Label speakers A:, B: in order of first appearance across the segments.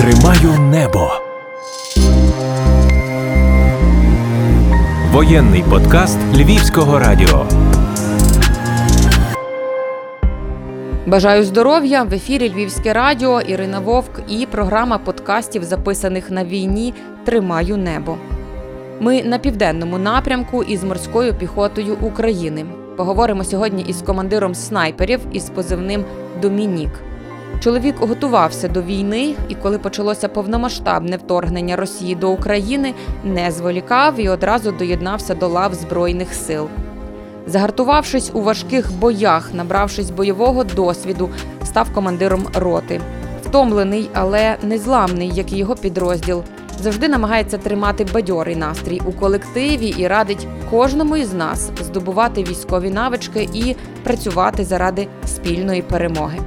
A: Тримаю небо. Воєнний подкаст Львівського радіо.
B: Бажаю здоров'я в ефірі Львівське радіо Ірина Вовк і програма подкастів, записаних на війні Тримаю небо. Ми на південному напрямку із морською піхотою України. Поговоримо сьогодні із командиром снайперів із позивним Домінік. Чоловік готувався до війни, і коли почалося повномасштабне вторгнення Росії до України, не зволікав і одразу доєднався до лав Збройних сил. Загартувавшись у важких боях, набравшись бойового досвіду, став командиром роти. Втомлений, але незламний, як і його підрозділ. Завжди намагається тримати бадьорий настрій у колективі і радить кожному із нас здобувати військові навички і працювати заради спільної перемоги.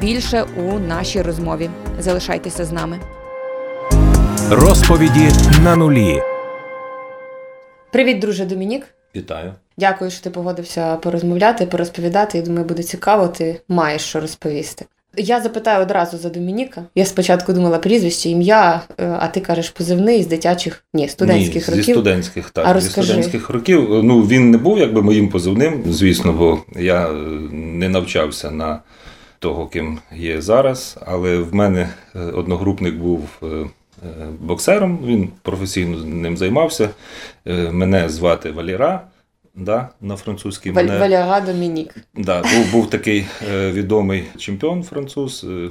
B: Більше у нашій розмові. Залишайтеся з нами.
A: Розповіді на нулі.
B: Привіт, друже Домінік.
C: Вітаю.
B: Дякую, що ти погодився порозмовляти, порозповідати. Я думаю, буде цікаво, ти маєш що розповісти. Я запитаю одразу за Домініка. Я спочатку думала прізвище, ім'я, е, а ти кажеш позивний з дитячих, ні, студентських
C: Ні,
B: років.
C: Зі студентських, так.
B: А
C: зі
B: розкажи.
C: студентських років. Ну, він не був якби моїм позивним, звісно, бо я е, не навчався на того, ким є зараз. Але в мене е, одногрупник був е, е, боксером, він професійно ним займався. Мене звати Валіра. Да, на французький
B: Валь-
C: мене
B: Валяга Домінік.
C: Да, був, був такий е, відомий чемпіон француз е,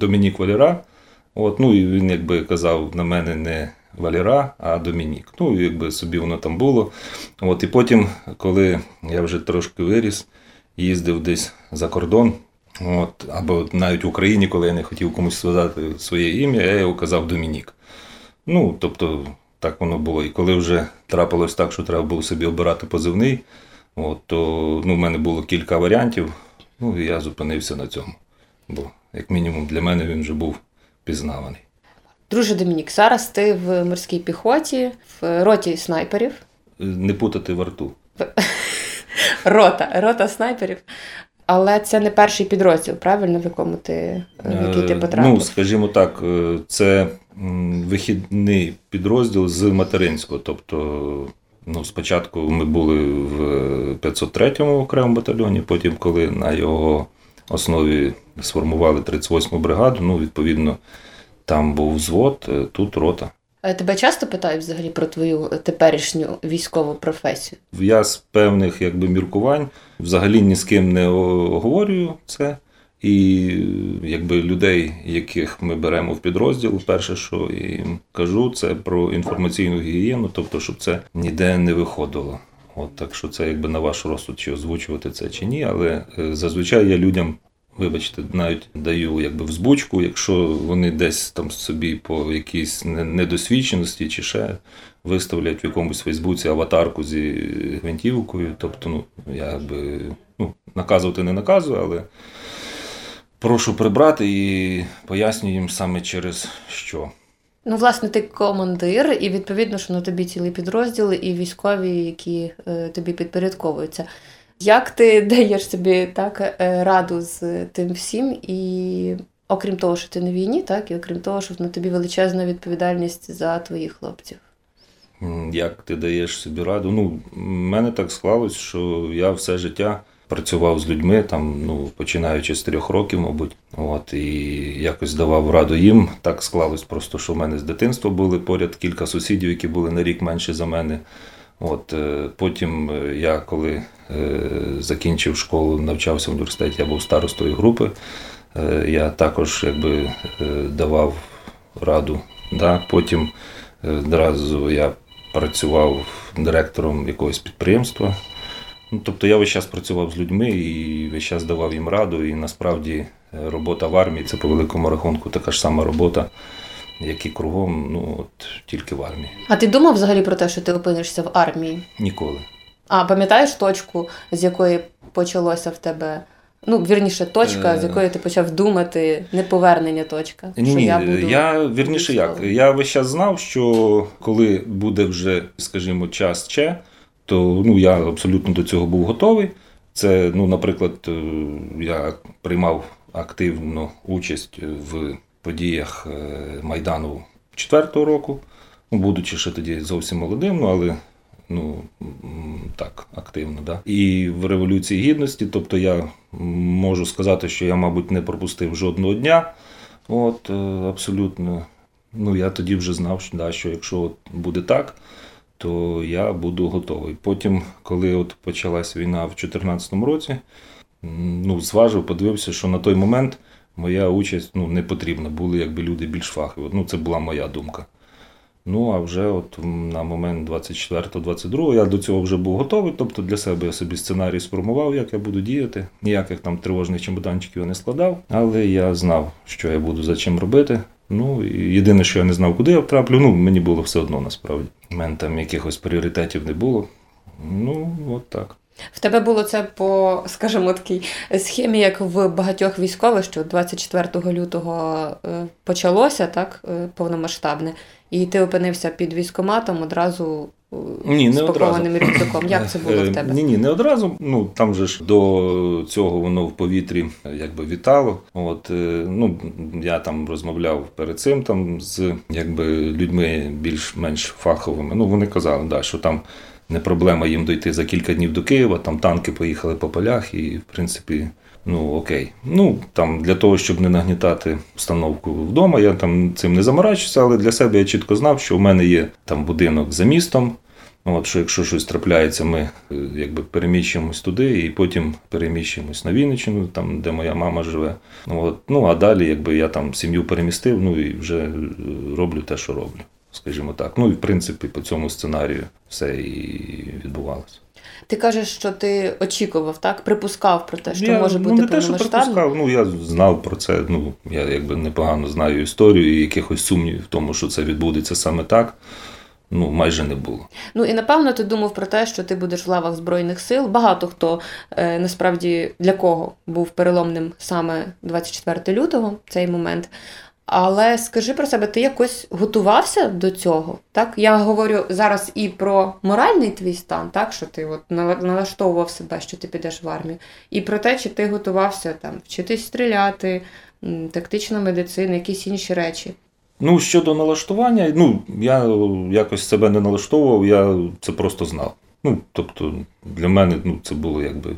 C: Домінік Валіра. От, ну, і він якби казав на мене не Валіра, а Домінік. Ну, якби собі воно там було. От, і потім, коли я вже трошки виріс, їздив десь за кордон, от, або навіть в Україні, коли я не хотів комусь сказати своє ім'я, я його казав Домінік. Ну, тобто, так воно було. І коли вже трапилось так, що треба було собі обирати позивний, От, то ну, в мене було кілька варіантів, ну і я зупинився на цьому. Бо, як мінімум, для мене він вже був пізнаваний.
B: Друже Домінік, зараз ти в морській піхоті, в роті снайперів.
C: Е, Не путати во рту.
B: Рота, рота снайперів. Але це не перший підрозділ, правильно, в якому ти, в який ти
C: Е,
B: потрапив?
C: Ну, скажімо так, е, це вихідний підрозділ з материнського. Тобто, ну, спочатку ми були в 503-му окремому батальйоні, потім, коли на його основі сформували 38-му бригаду, ну, відповідно, там був взвод, е, тут рота.
B: А Тебе часто питають взагалі про твою теперішню військову професію?
C: Я з певних якби, міркувань взагалі ні з ким не оговорюю це. І якби людей, яких ми беремо в підрозділ, перше, що їм кажу, це про інформаційну гігієну, тобто, щоб це ніде не виходило. От так що це якби на ваш розсуд, чи озвучувати це чи ні. Але е, зазвичай я людям, вибачте, навіть даю якби взбучку, якщо вони десь там собі по якійсь не- недосвідченості чи ще виставлять в якомусь Фейсбуці аватарку зі гвинтівкою. Тобто, ну я якби ну, наказувати не наказую, але прошу прибрати і пояснюю їм саме через що.
B: Ну, власне, ти командир, і відповідно, що на тобі цілий підрозділ і військові, які е, тобі підпорядковуються. Як ти даєш собі так е, раду з тим всім? І окрім того, що ти на війні, так, і окрім того, що на тобі величезна відповідальність за твоїх хлопців.
C: Як ти даєш собі раду? Ну, в мене так склалось, що я все життя працював з людьми, там, ну, починаючи з трьох років, мабуть. От, і якось давав раду їм. Так склалось просто, що в мене з дитинства були поряд кілька сусідів, які були на рік менше за мене. От, е, потім е, я, коли е, закінчив школу, навчався в університеті, я був старостою групи. Я також якби, давав раду. Да? Потім одразу я працював директором якогось підприємства. Ну, тобто я весь час працював з людьми і весь час давав їм раду. І насправді робота в армії це по великому рахунку така ж сама робота, як і кругом, ну от тільки в армії.
B: А ти думав взагалі про те, що ти опинишся в армії?
C: Ніколи.
B: А пам'ятаєш точку, з якої почалося в тебе? Ну, вірніше, точка, з
C: Е.
B: якої ти почав думати, неповернення точка.
C: Ні,
B: що
C: ні,
B: я
C: я, вірніше як. Я весь час знав, що коли буде вже, скажімо, час че, то ну, я абсолютно до цього був готовий. Це, ну, наприклад, е, я приймав активну участь в подіях е, Майдану 4-го року, ну, будучи ще тоді зовсім молодим, ну, але ну, так, активно. Да? І в Революції Гідності, тобто я можу сказати, що я, мабуть, не пропустив жодного дня. От, е, абсолютно. Ну, я тоді вже знав, що, да, що якщо от буде так, то я буду готовий. Потім, коли от почалась війна в 2014 році, ну, зважив, подивився, що на той момент моя участь ну, не потрібна. Були якби люди більш фахові. Ну, це була моя думка. Ну, а вже от на момент 24-22 я до цього вже був готовий. Тобто для себе я собі сценарій сформував, як я буду діяти. Ніяких там тривожних чемоданчиків я не складав, але я знав, що я буду за чим робити. Ну, і єдине, що я не знав, куди я втраплю, ну, мені було все одно насправді. У мене там якихось пріоритетів не було. Ну, от так.
B: В тебе було це по, скажімо, такій схемі, як в багатьох військових, що 24 лютого е, почалося так е, повномасштабне, і ти опинився під військоматом одразу е,
C: Ні, не
B: з пакованим
C: одразу.
B: рюкзаком. Як це було в тебе?
C: Ні, ні, не одразу. Ну там же ж до цього воно в повітрі якби вітало. От ну я там розмовляв перед цим там з якби людьми більш-менш фаховими. Ну вони казали, да, що там не проблема їм дойти за кілька днів до Києва. Там танки поїхали по полях, і в принципі. Ну окей. Ну там для того, щоб не нагнітати обстановку вдома, я там цим не заморачуся, але для себе я чітко знав, що в мене є там будинок за містом. Ну, От, що якщо щось трапляється, ми е, якби переміщуємось туди і потім переміщуємось на Вінниччину, там, де моя мама живе. Ну, от, ну а далі, якби я там сім'ю перемістив, ну і вже е, роблю те, що роблю, скажімо так. Ну і в принципі по цьому сценарію все і відбувалося.
B: Ти кажеш, що ти очікував, так? Припускав про те, що
C: я,
B: може
C: ну,
B: бути
C: не те, що припускав, ну я знав про це. Ну я якби непогано знаю історію, і якихось сумнівів в тому, що це відбудеться саме так. Ну, майже не було.
B: Ну і напевно ти думав про те, що ти будеш в лавах збройних сил. Багато хто е, насправді для кого був переломним саме 24 лютого цей момент. Але скажи про себе, ти якось готувався до цього? Так, я говорю зараз і про моральний твій стан, так що ти от налаштовував себе, що ти підеш в армію, і про те, чи ти готувався там вчитись стріляти, тактична медицина, якісь інші речі.
C: Ну, щодо налаштування, ну, я якось себе не налаштовував, я це просто знав. Ну, тобто, для мене ну, це було якби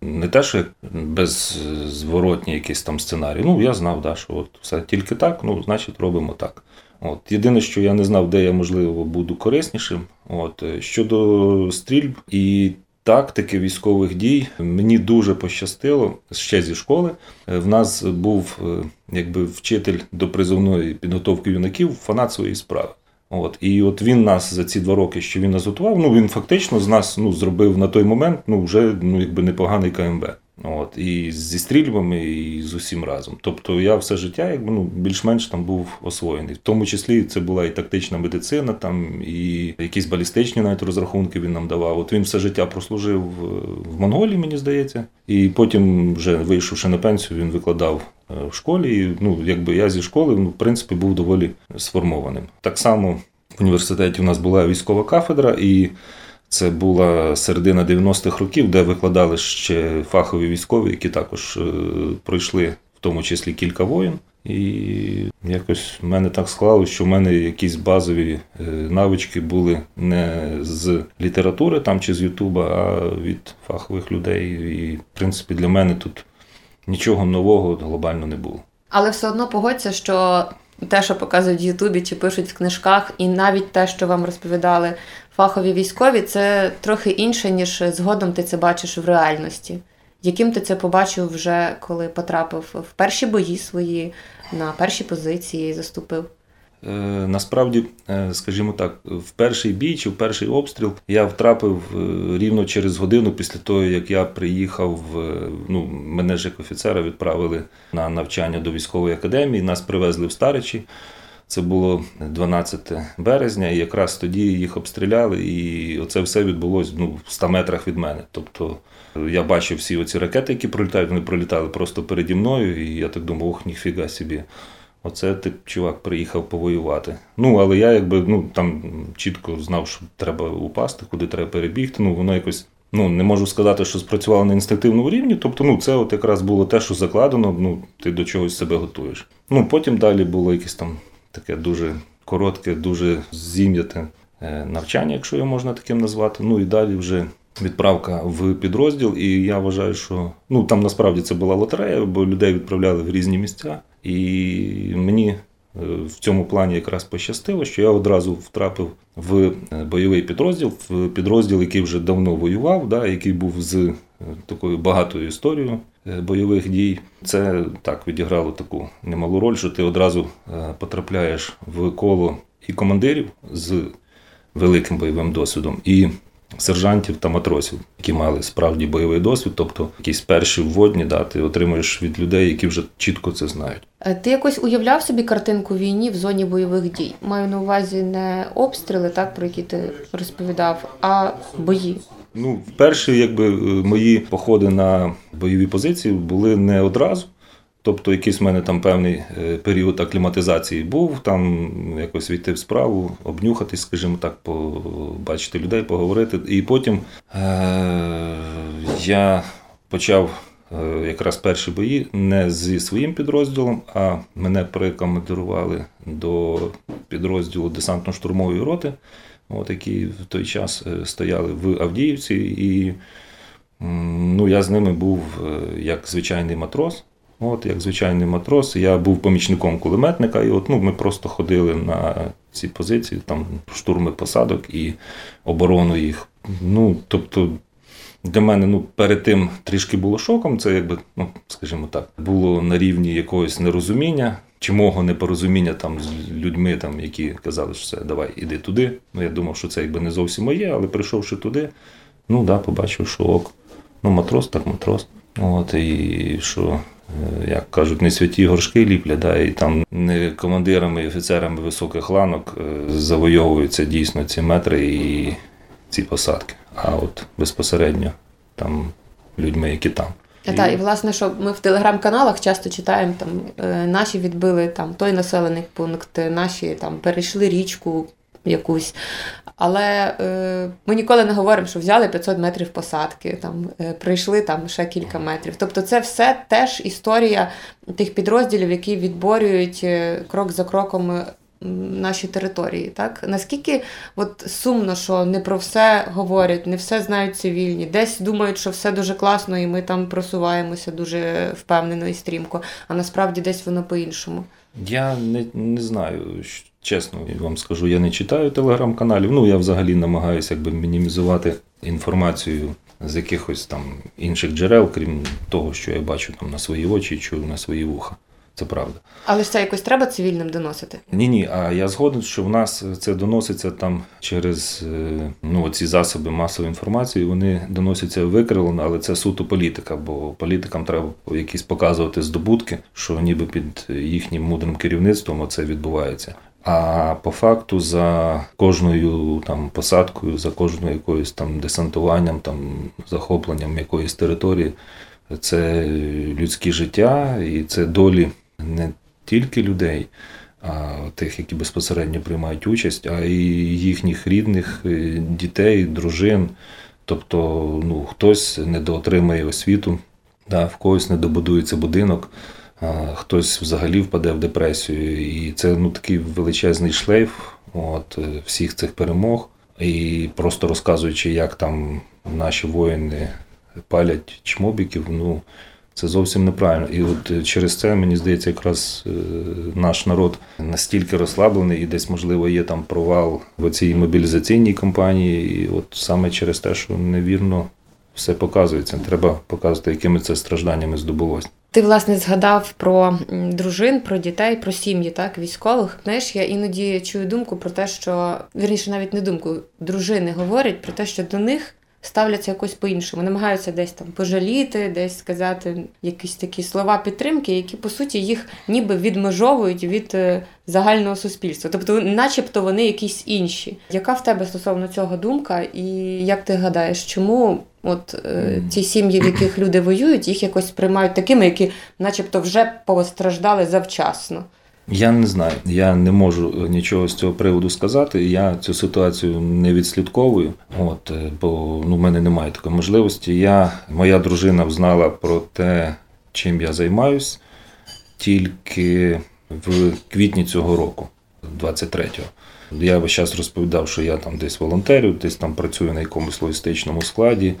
C: не те, що як беззворотній якийсь там сценарій. Ну, я знав, да, що от все тільки так, ну, значить, робимо так. От. Єдине, що я не знав, де я, можливо, буду кориснішим. От. Щодо стрільб і тактики військових дій, мені дуже пощастило ще зі школи. В нас був е, якби вчитель до призовної підготовки юнаків, фанат своєї справи. От і от він нас за ці два роки, що він нас готував, ну він фактично з нас ну зробив на той момент ну вже ну якби непоганий КМБ. От і зі стрільбами, і з усім разом. Тобто я все життя, якби ну більш-менш там був освоєний. В тому числі це була і тактична медицина, там і якісь балістичні навіть розрахунки він нам давав. От він все життя прослужив в- в Монголії, мені здається, і потім, вже вийшовши на пенсію, він викладав е, в школі. І, ну, якби я зі школи, ну, в принципі, був доволі сформованим. Так само в університеті у нас була військова кафедра, і це була середина 90-х років, де викладали ще фахові військові, які також е, пройшли в тому числі кілька воєн. І якось в мене так склалося, що в мене якісь базові е, навички були не з літератури там чи з Ютуба, а від фахових людей. І, в принципі, для мене тут нічого нового глобально не було.
B: Але все одно погодься, що те, що показують в Ютубі чи пишуть в книжках, і навіть те, що вам розповідали фахові військові, це трохи інше, ніж згодом ти це бачиш в реальності. Яким ти це побачив вже, коли потрапив в перші бої свої, на перші позиції заступив?
C: Е, Насправді, е, скажімо так, в перший бій чи в перший обстріл я втрапив е, рівно через годину після того, як я приїхав. Ну, мене ж як офіцера відправили на навчання до військової академії. Нас привезли в Старичі. Це було 12 березня, і якраз тоді їх обстріляли, і оце все відбулося ну, в 100 метрах від мене. Тобто я бачив всі оці ракети, які пролітають, вони пролітали просто переді мною, і я так думав, ох, ніфіга собі. Оце ти, чувак, приїхав повоювати. Ну, але я якби ну там чітко знав, що треба упасти, куди треба перебігти. Ну, воно якось Ну, не можу сказати, що спрацювало на інстинктивному рівні. Тобто, ну, це от якраз було те, що закладено, ну, ти до чогось себе готуєш. Ну, потім далі було якесь там таке дуже коротке, дуже зім'яте е, навчання, якщо його можна таким назвати. Ну і далі вже відправка в підрозділ. І я вважаю, що ну там насправді це була лотерея, бо людей відправляли в різні місця. І мені е, в цьому плані якраз пощастило, що я одразу втрапив в е, бойовий підрозділ, в підрозділ, який вже давно воював, да, який був з е, такою багатою історією бойових дій. Це так відіграло таку немалу роль, що ти одразу потрапляєш в коло і командирів з великим бойовим досвідом, і сержантів та матросів, які мали справді бойовий досвід, тобто якісь перші вводні, да, ти отримуєш від людей, які вже чітко це знають.
B: Е, Ти якось уявляв собі картинку війні в зоні бойових дій? Маю на увазі не обстріли, так про які ти розповідав, а бої.
C: Ну, перші, якби е, мої походи на бойові позиції були не одразу. Тобто, якийсь в мене там певний е, період акліматизації був, там якось війти в справу, обнюхатись, скажімо так, побачити людей, поговорити. І потім е- я почав е, якраз перші бої не зі своїм підрозділом, а мене прикомандирували до підрозділу десантно-штурмової роти, от, які в той час е, стояли в Авдіївці. І ну, я з ними був е, як звичайний матрос. От, як звичайний матрос, я був помічником кулеметника, і от ну, ми просто ходили на ці позиції, там штурми посадок і оборону їх. Ну, тобто, для мене ну, перед тим трішки було шоком. Це якби, ну, скажімо так, було на рівні якогось нерозуміння чи мого непорозуміння там з людьми, там, які казали, що все, давай, іди туди. Ну, я думав, що це якби не зовсім моє, але прийшовши туди, ну да, побачив, що ок. Ну, матрос, так матрос. От, і що, як кажуть, не святі горшки ліплять, да, і там не командирами і офіцерами високих ланок е, завойовуються дійсно ці метри і ці посадки. А от безпосередньо там людьми, які там.
B: Та, та, і власне, що ми в телеграм-каналах часто читаємо там е, наші відбили там той населений пункт, наші там перейшли річку якусь. Але е, ми ніколи не говоримо, що взяли 500 метрів посадки, там е, прийшли там ще кілька метрів. Тобто, це все теж історія тих підрозділів, які відборюють е, крок за кроком е, наші території. Так наскільки от сумно, що не про все говорять, не все знають цивільні, десь думають, що все дуже класно, і ми там просуваємося дуже впевнено і стрімко, а насправді десь воно по-іншому.
C: Я не, не знаю, чесно вам скажу, я не читаю телеграм-каналів. Ну, я взагалі намагаюся якби мінімізувати інформацію з якихось там інших джерел, крім того, що я бачу там на свої очі і чую на свої вуха. Це правда.
B: Але ж це якось треба цивільним доносити.
C: Ні, ні, а я згоден, що в нас це доноситься там через е, ну, ці засоби масової інформації, вони доносяться викривлено, але це суто політика, бо політикам треба якісь показувати здобутки, що ніби під їхнім мудрим керівництвом оце відбувається. А по факту за кожною там посадкою, за кожною якоюсь там десантуванням, там захопленням якоїсь території, це людські життя і це долі не тільки людей, а тих, які безпосередньо приймають участь, а і їхніх рідних, е, дітей, дружин. Тобто, ну, хтось недоотримає освіту, да, в когось не добудується будинок, хтось взагалі впаде в депресію. І це ну, такий величезний шлейф от, е, всіх цих перемог. І просто розказуючи, як там наші воїни палять чмобіків, ну це зовсім неправильно. І от е, через це мені здається, якраз е, наш народ настільки розслаблений, і десь можливо є там провал в цій мобілізаційній кампанії. І от саме через те, що невірно все показується. Треба показувати, якими це стражданнями здобулося.
B: Ти власне згадав про дружин, про дітей, про сім'ї, так військових. Знаєш, я іноді чую думку про те, що вірніше, навіть не думку, дружини говорять про те, що до них ставляться якось по-іншому, намагаються десь там пожаліти, десь сказати якісь такі слова підтримки, які по суті їх ніби відмежовують від е, загального суспільства. Тобто, начебто вони якісь інші. Яка в тебе стосовно цього думка, і як ти гадаєш, чому от е, ці сім'ї, в яких люди воюють, їх якось сприймають такими, які, начебто, вже постраждали завчасно?
C: Я не знаю, я не можу нічого з цього приводу сказати. Я цю ситуацію не відслідковую. От е, бо ну, в мене немає такої можливості. Я, моя дружина знала про те, чим я займаюсь, тільки в квітні цього року, 23-го. Я весь час розповідав, що я там десь волонтерю, десь там працюю на якомусь логістичному складі.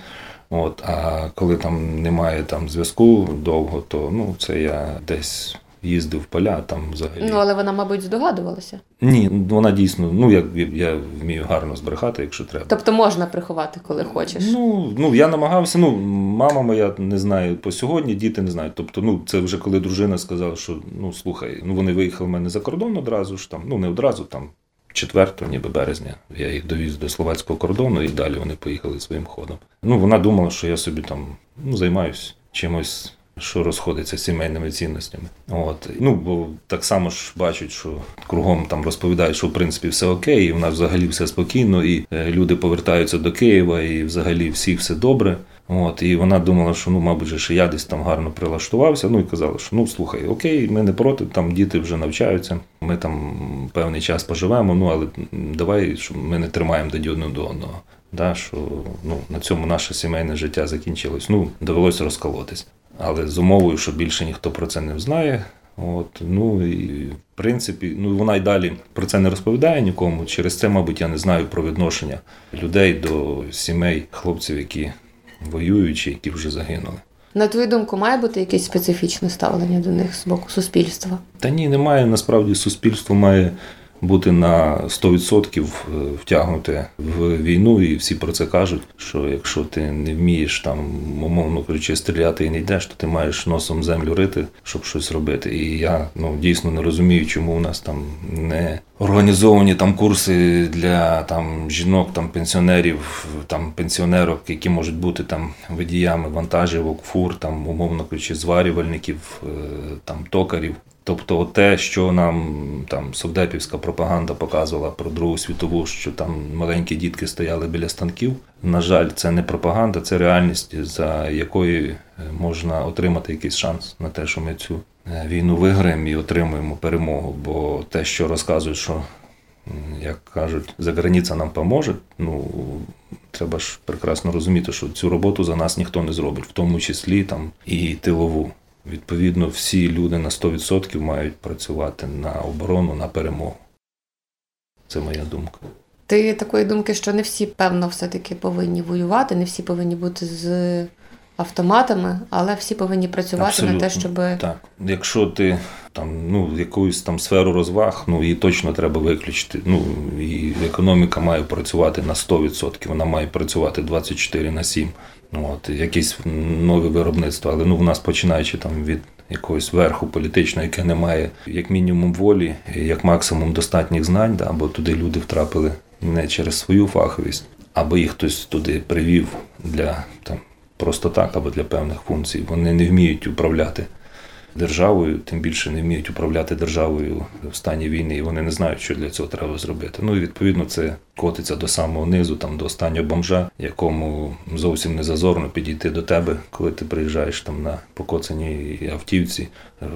C: От, а коли там немає там зв'язку довго, то ну це я десь їздив в поля, там взагалі.
B: Ну, але вона, мабуть, здогадувалася.
C: Ні, вона дійсно, ну як я вмію гарно збрехати, якщо треба.
B: Тобто можна приховати, коли хочеш.
C: Ну, ну я намагався. Ну, мама моя не знає по сьогодні, діти не знають. Тобто, ну це вже коли дружина сказала, що ну слухай, ну вони виїхали в мене за кордон одразу ж там, ну не одразу там. 4 ніби березня я їх довіз до словацького кордону і далі вони поїхали своїм ходом. Ну вона думала, що я собі там ну, займаюсь чимось, що розходиться з сімейними цінностями. От ну бо так само ж бачать, що кругом там розповідають, що в принципі все окей, і в нас взагалі все спокійно, і е, люди повертаються до Києва, і взагалі всіх все добре. От, і вона думала, що ну, мабуть, що я десь там гарно прилаштувався. Ну і казала, що ну слухай, окей, ми не проти, там діти вже навчаються, ми там певний час поживемо, ну але давай, щоб ми не тримаємо тоді один до одного. Да, що ну, на цьому наше сімейне життя закінчилось. Ну, довелося розколотись. Але з умовою, що більше ніхто про це не знає. От, ну і в принципі, ну вона й далі про це не розповідає нікому. Через це, мабуть, я не знаю про відношення людей до сімей хлопців, які воюючі, які вже загинули.
B: На твою думку, має бути якесь специфічне ставлення до них з боку суспільства?
C: Та ні, немає. Насправді суспільство має бути на 100% втягнуте в війну, і всі про це кажуть. Що якщо ти не вмієш там, умовно кажучи, стріляти і не йдеш, то ти маєш носом землю рити, щоб щось робити. І я ну дійсно не розумію, чому у нас там не організовані там курси для там жінок, там пенсіонерів, там пенсіонерок, які можуть бути там водіями вантажівок, фур, там умовно кажучи, зварювальників, е, там токарів. Тобто те, що нам там совдепівська пропаганда показувала про Другу світову, що там маленькі дітки стояли біля станків. На жаль, це не пропаганда, це реальність, за якою можна отримати якийсь шанс на те, що ми цю війну виграємо і отримуємо перемогу. Бо те, що розказують, що як кажуть, за границя нам поможе. Ну треба ж прекрасно розуміти, що цю роботу за нас ніхто не зробить, в тому числі там і тилову. Відповідно, всі люди на 100% мають працювати на оборону, на перемогу. Це моя думка.
B: Ти такої думки, що не всі, певно, все-таки повинні воювати, не всі повинні бути з автоматами, але всі повинні працювати
C: Абсолютно.
B: на те, щоб.
C: Так. Якщо ти там ну, якусь там сферу розваг, ну її точно треба виключити. Ну і економіка має працювати на 100%, вона має працювати 24 на 7. От, якісь нові виробництва, але ну в нас починаючи там від якогось верху політичного, яке не має як мінімум волі, як максимум достатніх знань, да, бо туди люди втрапили не через свою фаховість, або їх хтось туди привів для там просто так, або для певних функцій. Вони не вміють управляти державою, тим більше не вміють управляти державою в стані війни, і вони не знають, що для цього треба зробити. Ну і відповідно це котиться до самого низу, там до останнього бомжа, якому зовсім не зазорно підійти до тебе, коли ти приїжджаєш там на покоцаній автівці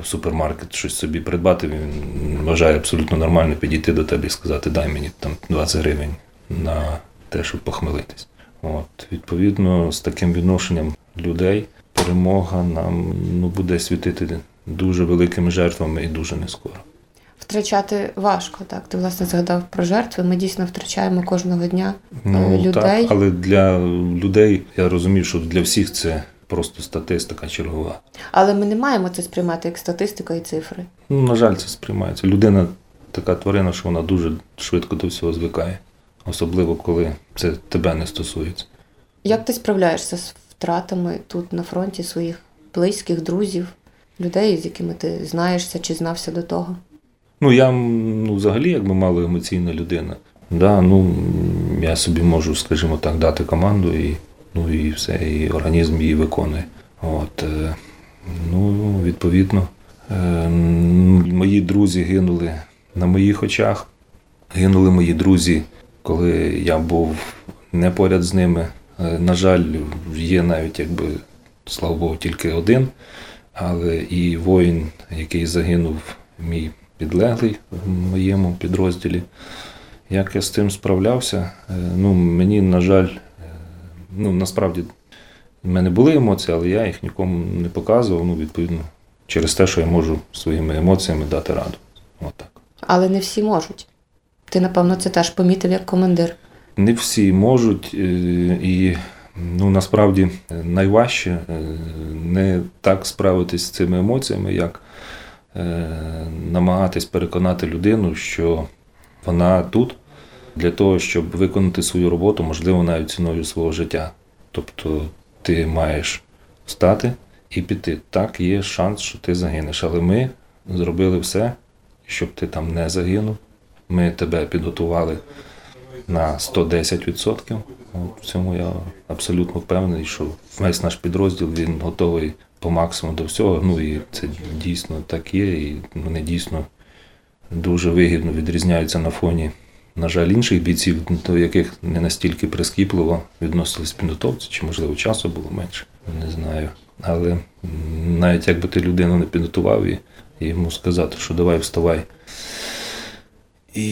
C: в супермаркет щось собі придбати. Він вважає абсолютно нормально підійти до тебе і сказати, дай мені там 20 гривень на те, щоб похмелитись. От, відповідно, з таким відношенням людей перемога нам ну, буде світити дуже великими жертвами і дуже не скоро.
B: Втрачати важко, так. Ти власне згадав про жертви. Ми дійсно втрачаємо кожного дня
C: Ну,
B: людей.
C: Так, але для людей я розумію, що для всіх це просто статистика чергова.
B: Але ми не маємо це сприймати як статистика і цифри.
C: Ну, на жаль, це сприймається. Людина така тварина, що вона дуже швидко до всього звикає, особливо коли це тебе не стосується.
B: Як ти справляєшся з втратами тут на фронті своїх близьких, друзів, людей, з якими ти знаєшся чи знався до того?
C: Ну, я ну, взагалі якби мало емоційна людина. Да, ну, я собі можу, скажімо так, дати команду і, ну, і все, і організм її виконує. От, е, ну, відповідно, е, мої друзі гинули на моїх очах. Гинули мої друзі, коли я був не поряд з ними. Е, На жаль, є навіть якби, слава Богу, тільки один, але і воїн, який загинув, мій підлеглий в моєму підрозділі. Як я з цим справлявся, е, ну, мені, на жаль, е, ну, насправді в мене були емоції, але я їх нікому не показував, ну, відповідно, через те, що я можу своїми емоціями дати раду. От так.
B: Але не всі можуть. Ти, напевно, це теж помітив як командир.
C: Не всі можуть, е, і ну, насправді найважче е, не так справитись з цими емоціями, як е, намагатись переконати людину, що вона тут для того, щоб виконати свою роботу, можливо, навіть ціною свого життя. Тобто ти маєш встати і піти. Так, є шанс, що ти загинеш. Але ми зробили все, щоб ти там не загинув. Ми тебе підготували на 110%. От В цьому я абсолютно впевнений, що весь наш підрозділ він готовий по максимуму до всього. Ну і це дійсно так є, і вони дійсно дуже вигідно відрізняються на фоні, на жаль, інших бійців, до яких не настільки прискіпливо відносились підготовці, чи можливо часу було менше, не знаю. Але навіть якби ти людину не підготував і йому сказати, що давай вставай. І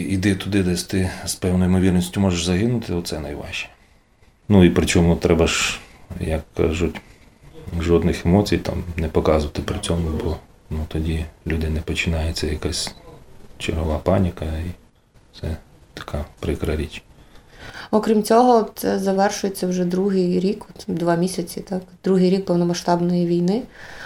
C: йди туди, де ти з певною ймовірністю можеш загинути, оце найважче. Ну і причому треба ж, як кажуть, жодних емоцій там не показувати при цьому, бо ну, тоді людини починається якась чергова паніка, і це така прикра річ.
B: Окрім цього, це завершується вже другий рік, два місяці, так? Другий рік повномасштабної війни.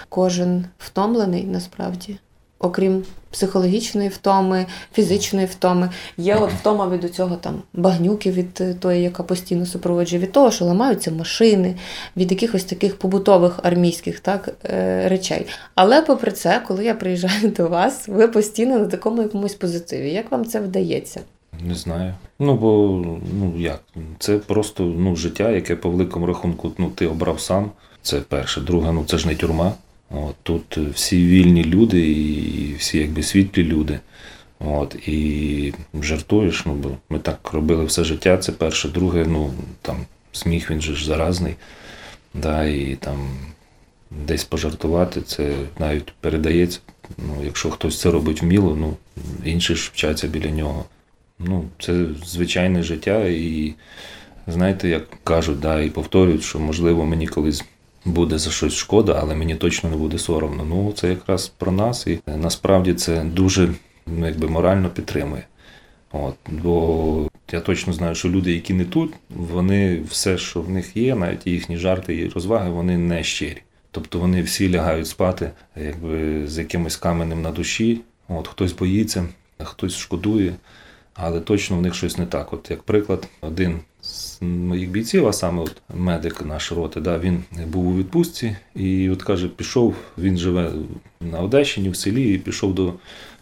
B: Кожен втомлений насправді. Окрім психологічної втоми, фізичної втоми, є от втома від цього там багнюки від е, тої, яка постійно супроводжує, від того, що ламаються машини, від якихось таких побутових армійських так, е, речей. Але попри це, коли я приїжджаю до вас, ви постійно на такому якомусь позитиві. Як вам це вдається?
C: Не знаю. Ну, бо ну як, це просто ну, життя, яке по великому рахунку ну, ти обрав сам. Це перше. Друге, ну це ж не тюрма. От, тут всі вільні люди і всі якби світлі люди. От, і жартуєш, ну, бо ми так робили все життя. Це перше. Друге, ну там сміх він же ж заразний. Да, і там десь пожартувати, це навіть передається. Ну, якщо хтось це робить вміло, ну інші ж вчаться біля нього. Ну, це звичайне життя, і знаєте, як кажуть, да, і повторюють, що можливо мені колись буде за щось шкода, але мені точно не буде соромно. Ну, це якраз про нас, і насправді це дуже ну, якби морально підтримує. От, бо я точно знаю, що люди, які не тут, вони все, що в них є, навіть їхні жарти і розваги, вони не щирі. Тобто вони всі лягають спати якби з якимось каменем на душі. От хтось боїться, хтось шкодує, але точно в них щось не так. От як приклад, один з моїх бійців, а саме от медик наш роти, да, він був у відпустці і от каже, пішов, він живе на Одещині в селі, і пішов до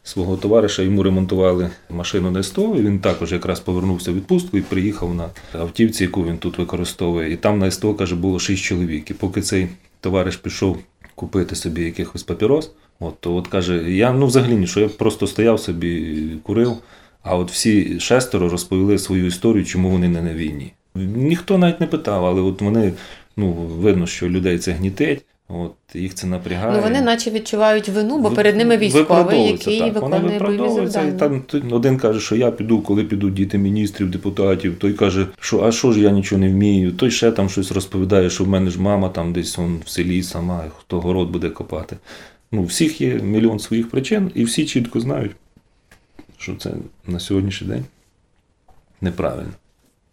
C: свого товариша, йому ремонтували машину на СТО, і він також якраз повернувся в відпустку і приїхав на автівці, яку він тут використовує. І там на СТО, каже, було шість чоловік. І поки цей товариш пішов купити собі якихось папірос, от, то от каже, я ну взагалі нічого, я просто стояв собі, курив. А от всі шестеро розповіли свою історію, чому вони не на війні. Ніхто навіть не питав, але от вони, ну, видно, що людей це гнітить, от їх це напрягає.
B: Ну вони наче відчувають вину, бо перед ними військовий, який
C: так,
B: виконує бойові
C: виправдовуються, і
B: завдання.
C: Там один каже, що я піду, коли підуть діти міністрів, депутатів. Той каже, що а що ж я нічого не вмію. Той ще там щось розповідає, що в мене ж мама там десь он в селі сама, хто город буде копати. Ну, всіх є мільйон своїх причин, і всі чітко знають, що це на сьогоднішній день неправильно.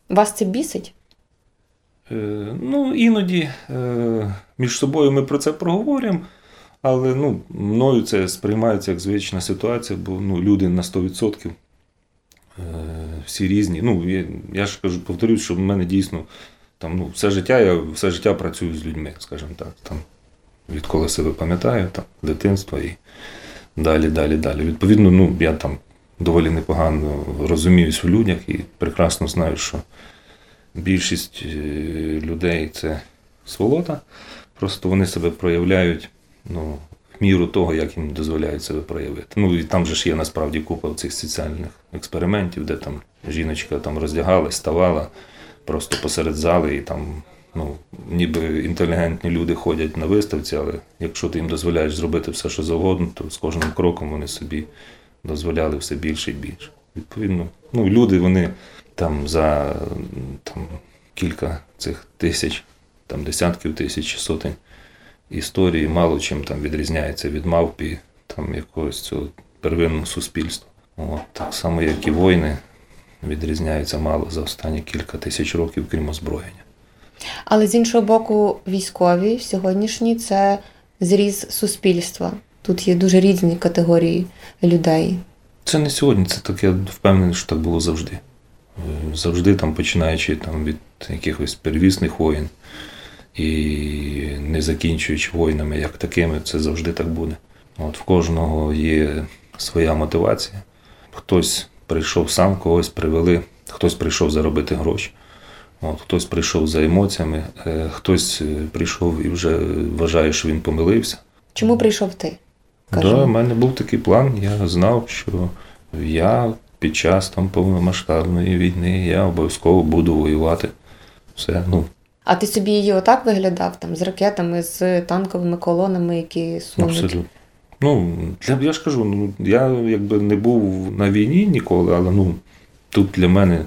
B: Вас це бісить?
C: Е, ну, іноді е, між собою ми про це проговорюємо, але ну, мною це сприймається як звична ситуація, бо ну, люди на 100% е, всі різні. Ну, я, я ж кажу, повторюсь, що в мене дійсно там, ну, все життя, я все життя працюю з людьми, скажімо так. Там, відколи себе пам'ятаю, там, дитинство і далі, далі, далі. Відповідно, ну, я там доволі непогано розуміюсь у людях і прекрасно знаю, що більшість е, людей це сволота. Просто вони себе проявляють ну, в міру того, як їм дозволяють себе проявити. Ну і там же ж є насправді купа цих соціальних експериментів, де там жіночка там роздягалась, ставала просто посеред зали і там ну, ніби інтелігентні люди ходять на виставці, але якщо ти їм дозволяєш зробити все, що завгодно, то з кожним кроком вони собі дозволяли все більше і більше. Відповідно, ну, люди вони там за там, кілька цих тисяч, там десятків тисяч, сотень історій мало чим там відрізняється від мавпі там якогось цього первинного суспільства. От, так само, як і воїни відрізняються мало за останні кілька тисяч років, крім озброєння.
D: Але з іншого боку, військові сьогоднішні це зріз суспільства. Тут є дуже різні категорії людей.
C: Це не сьогодні, це так, я впевнений, що так було завжди. Е, Завжди там, починаючи там, від якихось первісних воїн і не закінчуючи воїнами як такими, це завжди так буде. От в кожного є своя мотивація. Хтось прийшов сам, когось привели, хтось прийшов заробити гроші, от, хтось прийшов за емоціями, е, хтось е, прийшов і вже вважає, що він помилився.
D: Чому прийшов ти?
C: Так, да, в мене був такий план. Я знав, що я під час там повномасштабної війни я обов'язково буду воювати. Все, ну,
D: А ти собі її отак виглядав там з ракетами, з танковими колонами, які сунуть?
C: абсолютно. Ну, я ж кажу, ну, я якби не був на війні ніколи, але ну, тут для мене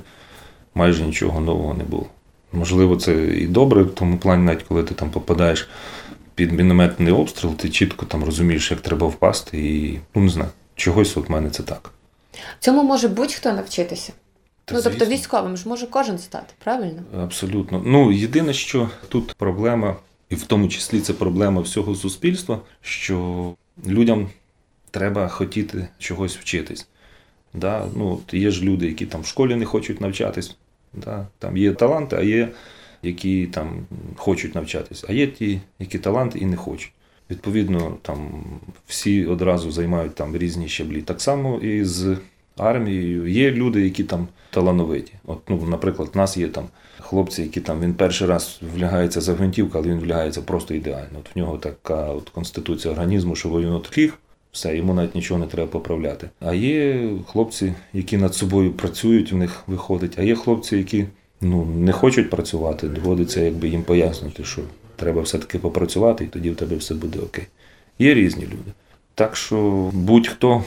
C: майже нічого нового не було. Можливо, це і добре, в тому плані, навіть коли ти там попадаєш під мінометний обстріл, ти чітко там розумієш, як треба впасти, і ну не знаю, чогось от в мене це так.
D: Цьому може будь-хто навчитися.
C: Та,
D: ну тобто військовим ж може кожен стати, правильно?
C: Абсолютно. Ну, єдине, що тут проблема, і в тому числі це проблема всього суспільства, що людям треба хотіти чогось вчитись. Да? Ну, є ж люди, які там в школі не хочуть навчатись. Да? Там є таланти, а є, які там хочуть навчатись, а є ті, які таланти і не хочуть. Відповідно, там всі одразу займають там різні щаблі. Так само і з армією. Є люди, які там талановиті. От, ну, наприклад, в нас є там хлопці, які там він перший раз влягається за гвинтівку, але він влягається просто ідеально. От в нього така от конституція організму, що він от ліг, все, йому навіть нічого не треба поправляти. А є хлопці, які над собою працюють, в них виходить, а є хлопці, які ну, не хочуть працювати, доводиться якби їм пояснити, що треба все-таки попрацювати, і тоді в тебе все буде окей. Є різні люди. Так що будь-хто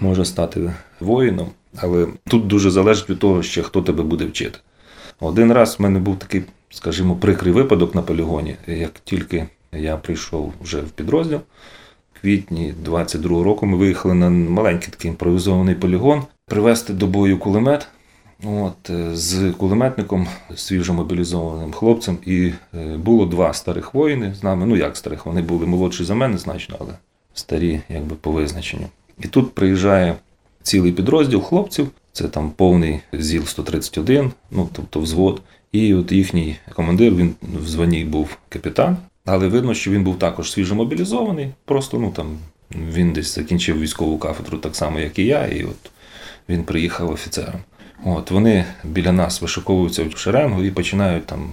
C: може стати воїном, але тут дуже залежить від того, ще хто тебе буде вчити. Один раз в мене був такий, скажімо, прикрий випадок на полігоні. Як тільки я прийшов вже в підрозділ, в квітні 22-го року ми виїхали на маленький такий імпровізований полігон, привезти до бою кулемет. От, е, з кулеметником, свіжо мобілізованим хлопцем, і е, було два старих воїни з нами. Ну як старих, вони були молодші за мене значно, але старі, якби по визначенню. І тут приїжджає цілий підрозділ хлопців, це там повний ЗІЛ 131, ну тобто взвод. І от їхній командир, він в званні був капітан, але видно, що він був також свіжо мобілізований. Просто ну там він десь закінчив військову кафедру так само, як і я, і от він приїхав офіцером. От вони біля нас вишиковуються в шеренгу і починають там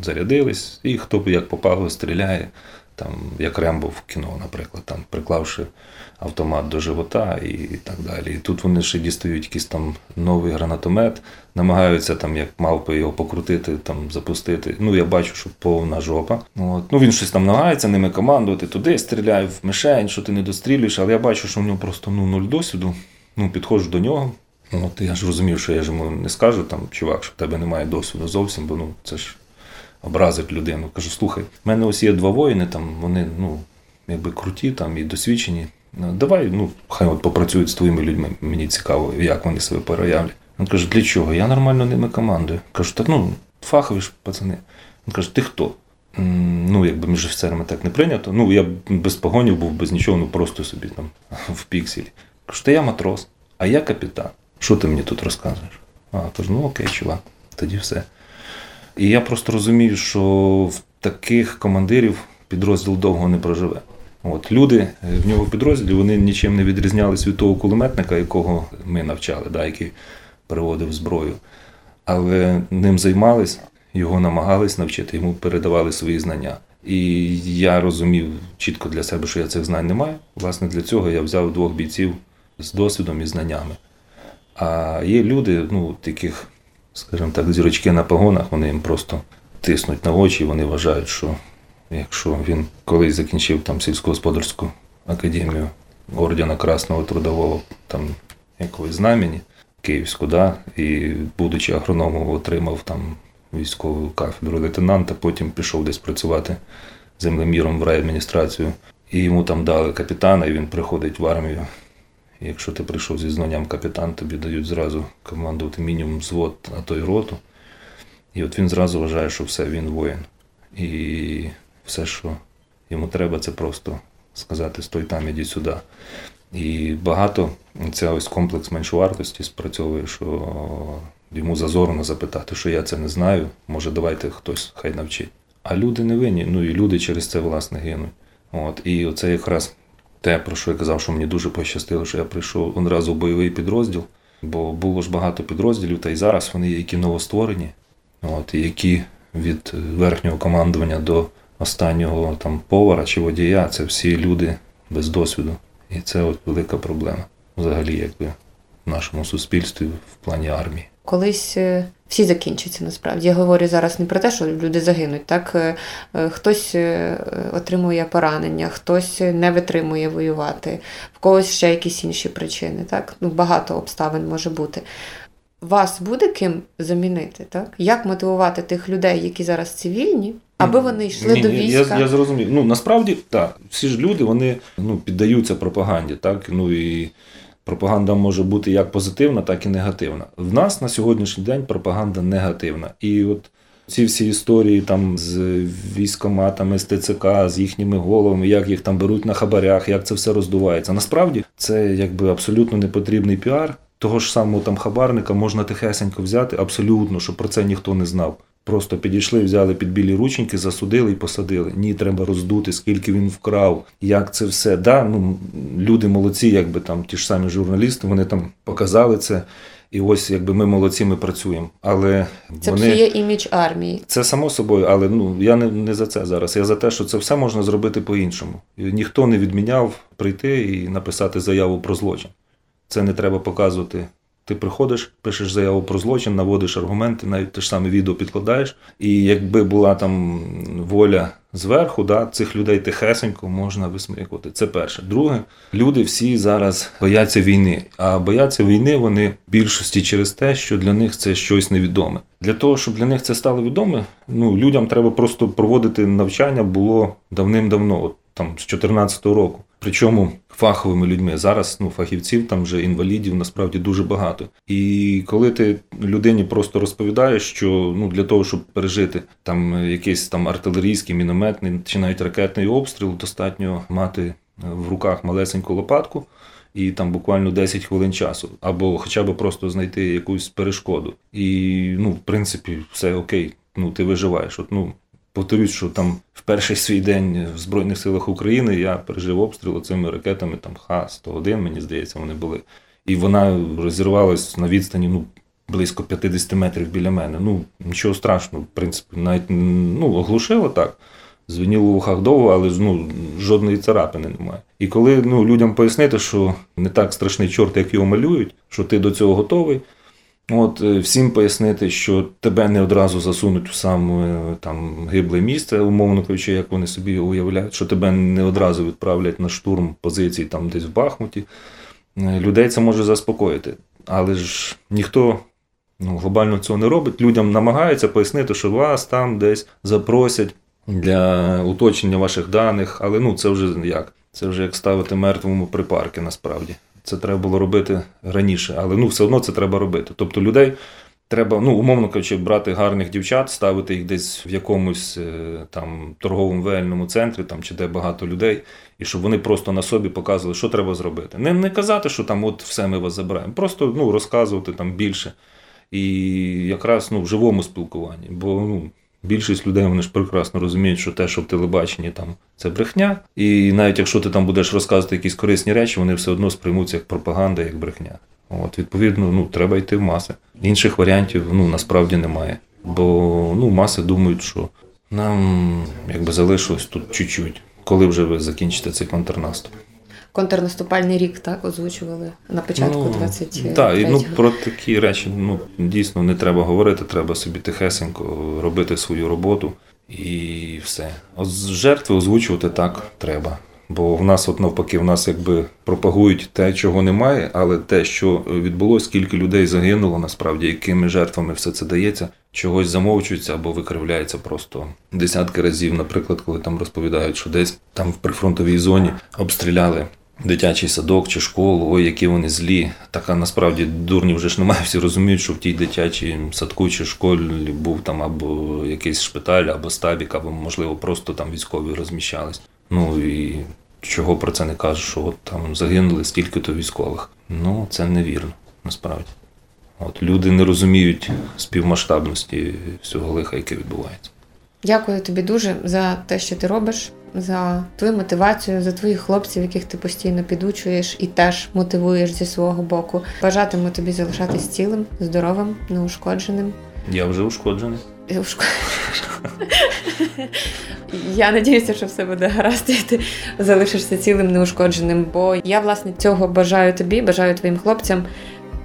C: зарядились, і хто б як попало, стріляє, там, як Рембо в кіно, наприклад, там, приклавши автомат до живота і так далі. І тут вони ще дістають якийсь там новий гранатомет, намагаються там, як мавпи його покрутити, там, запустити. Ну, я бачу, що повна жопа. От. Ну, він щось там намагається ними командувати, туди стріляє в мишень, що ти не дострілюєш, але я бачу, що в нього просто ну, нуль досвіду. Ну, підходжу до нього. От я ж розумів, що я ж йому не скажу, там, чувак, що в тебе немає досвіду зовсім, бо ну, це ж образить людину. Кажу, слухай, в мене ось є два воїни, там вони ну, якби круті там, і досвідчені. Ну, Давай, ну, хай от попрацюють з твоїми людьми, мені цікаво, як вони себе проявлять. Він каже, для чого? Я нормально ними командую. Кажу, так ну, фахові ж пацани. Він каже, ти хто? Ну, якби між офіцерами так не прийнято. Ну, я без погонів був, без нічого, ну просто собі там в пікселі. Кажу, та я матрос, а я капітан. Що ти мені тут розказуєш? А, кажу, ну окей, чувак, тоді все. І я просто розумію, що в таких командирів підрозділ довго не проживе. От люди е, в нього підрозділі вони нічим не відрізнялись від того кулеметника, якого ми навчали, да, який переводив зброю. Але ним займались, його намагались навчити, йому передавали свої знання. І я розумів чітко для себе, що я цих знань не маю. Власне, для цього я взяв двох бійців з досвідом і знаннями. А є люди, ну, таких, скажімо так, зірочки на погонах, вони їм просто тиснуть на очі, вони вважають, що якщо він колись закінчив там сільськогосподарську академію ордена Красного Трудового там якогось знамені Київську, да, і будучи агрономом, отримав там військову кафедру лейтенанта, потім пішов десь працювати землеміром в райадміністрацію. І йому там дали капітана, і він приходить в армію. Якщо ти прийшов зі званням капітан, тобі дають зразу командувати мінімум взвод, а то й роту. І от він зразу вважає, що все, він воїн. І все, що йому треба, це просто сказати стой там, іди сюди. І багато це ось комплекс меншовартості спрацьовує, що йому зазорно запитати, що я це не знаю, може давайте хтось хай навчить. А люди не винні, ну і люди через це власне гинуть. От, і оце якраз те, про що я казав, що мені дуже пощастило, що я прийшов одразу в бойовий підрозділ, бо було ж багато підрозділів, та й зараз вони є які новостворені, от, які від верхнього командування до останнього там повара чи водія, це всі люди без досвіду. І це от велика проблема взагалі, якби в нашому суспільстві в плані армії.
D: Колись е, всі закінчаться насправді. Я говорю зараз не про те, що люди загинуть. Так Е, е, хтось отримує поранення, хтось не витримує воювати, в когось ще якісь інші причини. Так ну багато обставин може бути. Вас буде ким замінити, так? Як мотивувати тих людей, які зараз цивільні, аби вони йшли
C: Ні,
D: до
C: ні,
D: війська?
C: Я, я зрозумів. Ну насправді так, всі ж люди вони ну, піддаються пропаганді, так ну і пропаганда може бути як позитивна, так і негативна. В нас на сьогоднішній день пропаганда негативна. І от ці всі історії там з військоматами, з ТЦК, з їхніми головами, як їх там беруть на хабарях, як це все роздувається. Насправді це якби абсолютно непотрібний піар. Того ж самого там хабарника можна тихесенько взяти, абсолютно, щоб про це ніхто не знав. Просто підійшли, взяли під білі рученьки, засудили і посадили. Ні, треба роздути, скільки він вкрав, як це все. Да, ну, люди молодці, якби там ті ж самі журналісти, вони там показали це. І ось якби ми молодці, ми працюємо. Але
D: Це
C: вони...
D: псує імідж армії.
C: Це само собою, але ну я не, не за це зараз. Я за те, що це все можна зробити по-іншому. Ніхто не відміняв прийти і написати заяву про злочин. Це не треба показувати. Ти приходиш, пишеш заяву про злочин, наводиш аргументи, навіть те ж саме відео підкладаєш. І якби була там воля зверху, да, цих людей тихесенько можна висмикувати. Це перше. Друге, люди всі зараз бояться війни. А бояться війни вони в більшості через те, що для них це щось невідоме. Для того, щоб для них це стало відоме, ну людям треба просто проводити навчання було давним-давно, от там з 2014 року. Причому фаховими людьми зараз ну фахівців там вже інвалідів насправді дуже багато. І коли ти людині просто розповідаєш, що ну для того, щоб пережити там якийсь там артилерійський, мінометний чи навіть ракетний обстріл, достатньо мати в руках малесеньку лопатку. І там буквально 10 хвилин часу, або хоча б просто знайти якусь перешкоду. І ну, в принципі, все окей. Ну ти виживаєш. От ну повторюсь, що там в перший свій день в Збройних силах України я пережив обстріл цими ракетами, там Х-101, мені здається, вони були. І вона розірвалась на відстані ну, близько 50 метрів біля мене. Ну, нічого страшного, в принципі, навіть ну, оглушило так. Звеніло в ухах довго, але ну, жодної царапини немає. І коли ну, людям пояснити, що не так страшний чорт, як його малюють, що ти до цього готовий. От всім пояснити, що тебе не одразу засунуть в саме там гибле місце, умовно кажучи, як вони собі уявляють, що тебе не одразу відправлять на штурм позицій там десь в Бахмуті. Людей це може заспокоїти. Але ж ніхто ну, глобально цього не робить. Людям намагаються пояснити, що вас там десь запросять для уточнення ваших даних, але ну це вже як? Це вже як ставити мертвому припарки насправді. Це треба було робити раніше, але ну все одно це треба робити. Тобто людей треба, ну умовно кажучи, брати гарних дівчат, ставити їх десь в якомусь там торговому вельному центрі, там чи де багато людей, і щоб вони просто на собі показували, що треба зробити. Не не казати, що там от все ми вас забираємо, просто ну розказувати там більше. І якраз ну в живому спілкуванні. Бо ну. Більшість людей вони ж прекрасно розуміють, що те, що в телебаченні там це брехня. І навіть якщо ти там будеш розказувати якісь корисні речі, вони все одно сприймуться як пропаганда, як брехня. От, відповідно, ну треба йти в маси. Інших варіантів ну насправді немає. Бо ну маси думають, що нам якби залишилось тут чуть-чуть, коли вже ви закінчите цей контрнаступ.
B: Контрнаступальний рік, так, озвучували на початку 23
C: Так, і ну про такі речі ну дійсно не треба говорити, треба собі тихесенько робити свою роботу і все. От жертви озвучувати так треба. Бо в нас, от навпаки, в нас якби пропагують те, чого немає, але те, що відбулося, скільки людей загинуло, насправді, якими жертвами все це дається, чогось замовчується або викривляється просто десятки разів. Наприклад, коли там розповідають, що десь там в прифронтовій зоні обстріляли дитячий садок чи школу, ой, які вони злі. Така насправді дурні вже ж немає. Всі розуміють, що в тій дитячій садку чи школі був там або якийсь шпиталь, або стабік, або можливо просто там військові розміщались. Ну і чого про це не кажуть, що от там загинули стільки-то військових. Ну це невірно, насправді. От люди не розуміють співмасштабності всього лиха, яке відбувається.
B: Дякую тобі дуже за те, що ти робиш, за твою мотивацію, за твоїх хлопців, яких ти постійно підучуєш і теж мотивуєш зі свого боку. Бажатиму тобі залишатись цілим, здоровим, неушкодженим.
C: Я вже ушкоджений.
B: Я надіюся, що все буде гаразд, і ти залишишся цілим неушкодженим. Бо я, власне, цього бажаю тобі, бажаю твоїм хлопцям.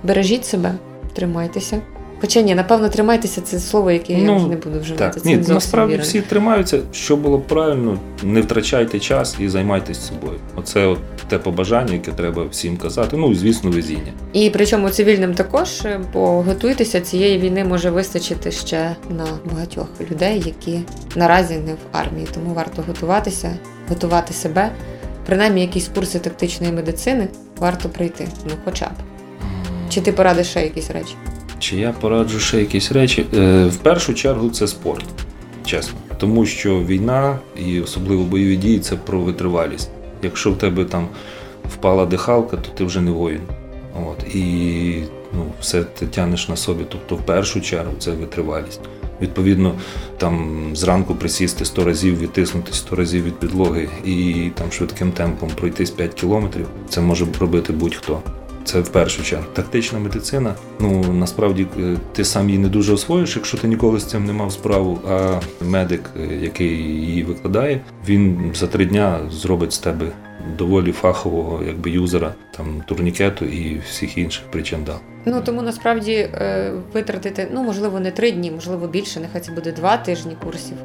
B: Бережіть себе, тримайтеся. Хоча ні, напевно, тримайтеся це слово, яке ну, я вже не буду вживати.
C: Так,
B: це
C: ні, насправді
B: вірно.
C: всі тримаються. Що було б правильно, не втрачайте час і займайтесь собою. Оце от те побажання, яке треба всім казати. Ну і звісно, везіння.
B: І причому цивільним також, бо готуйтеся, цієї війни може вистачити ще на багатьох людей, які наразі не в армії. Тому варто готуватися, готувати себе. Принаймні, якісь курси тактичної медицини варто пройти. Ну, хоча б. Чи ти порадиш ще якісь речі?
C: Чи я пораджу ще якісь речі? Е, В першу чергу це спорт, чесно. Тому що війна і особливо бойові дії це про витривалість. Якщо в тебе там впала дихалка, то ти вже не воїн. От, і ну, все ти тянеш на собі. Тобто, в першу чергу це витривалість. Відповідно, там зранку присісти 100 разів, відтиснути 100 разів від підлоги і там швидким темпом пройтись 5 кілометрів, це може робити будь-хто. Це в першу чергу. Тактична медицина. Ну насправді е, ти сам її не дуже освоїш, якщо ти ніколи з цим не мав справу. А медик, е, який її викладає, він за три дня зробить з тебе доволі фахового, якби юзера там турнікету і всіх інших причиндал.
B: Ну тому насправді е, витратити, ну можливо, не три дні, можливо, більше. Нехай це буде два тижні курсів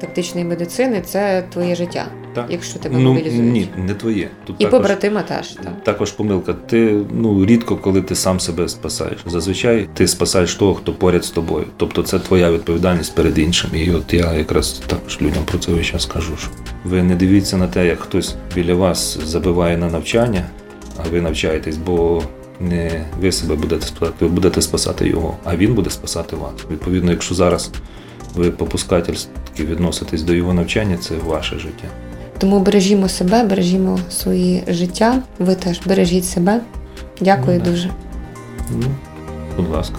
B: тактичної медицини. Це твоє життя,
C: Так.
B: якщо тебе
C: Ну
B: мобілізують.
C: ні, не твоє. Тут
B: І
C: також,
B: побратима теж так.
C: також помилка. Ти ну рідко, коли ти сам себе спасаєш. Зазвичай ти спасаєш того, хто поряд з тобою. Тобто це твоя відповідальність перед іншим. І от я якраз також людям про це час кажу. Що ви не дивіться на те, як хтось біля вас забиває на навчання, а ви навчаєтесь, бо не ви себе будете спасати, ви будете спасати його, а він буде спасати вас. Відповідно, якщо зараз ви попускательськи відноситесь до його навчання, це ваше життя.
B: Тому бережімо себе, бережімо свої життя. Ви теж бережіть себе. Дякую
C: Ну,
B: дуже.
C: Ну, будь ласка.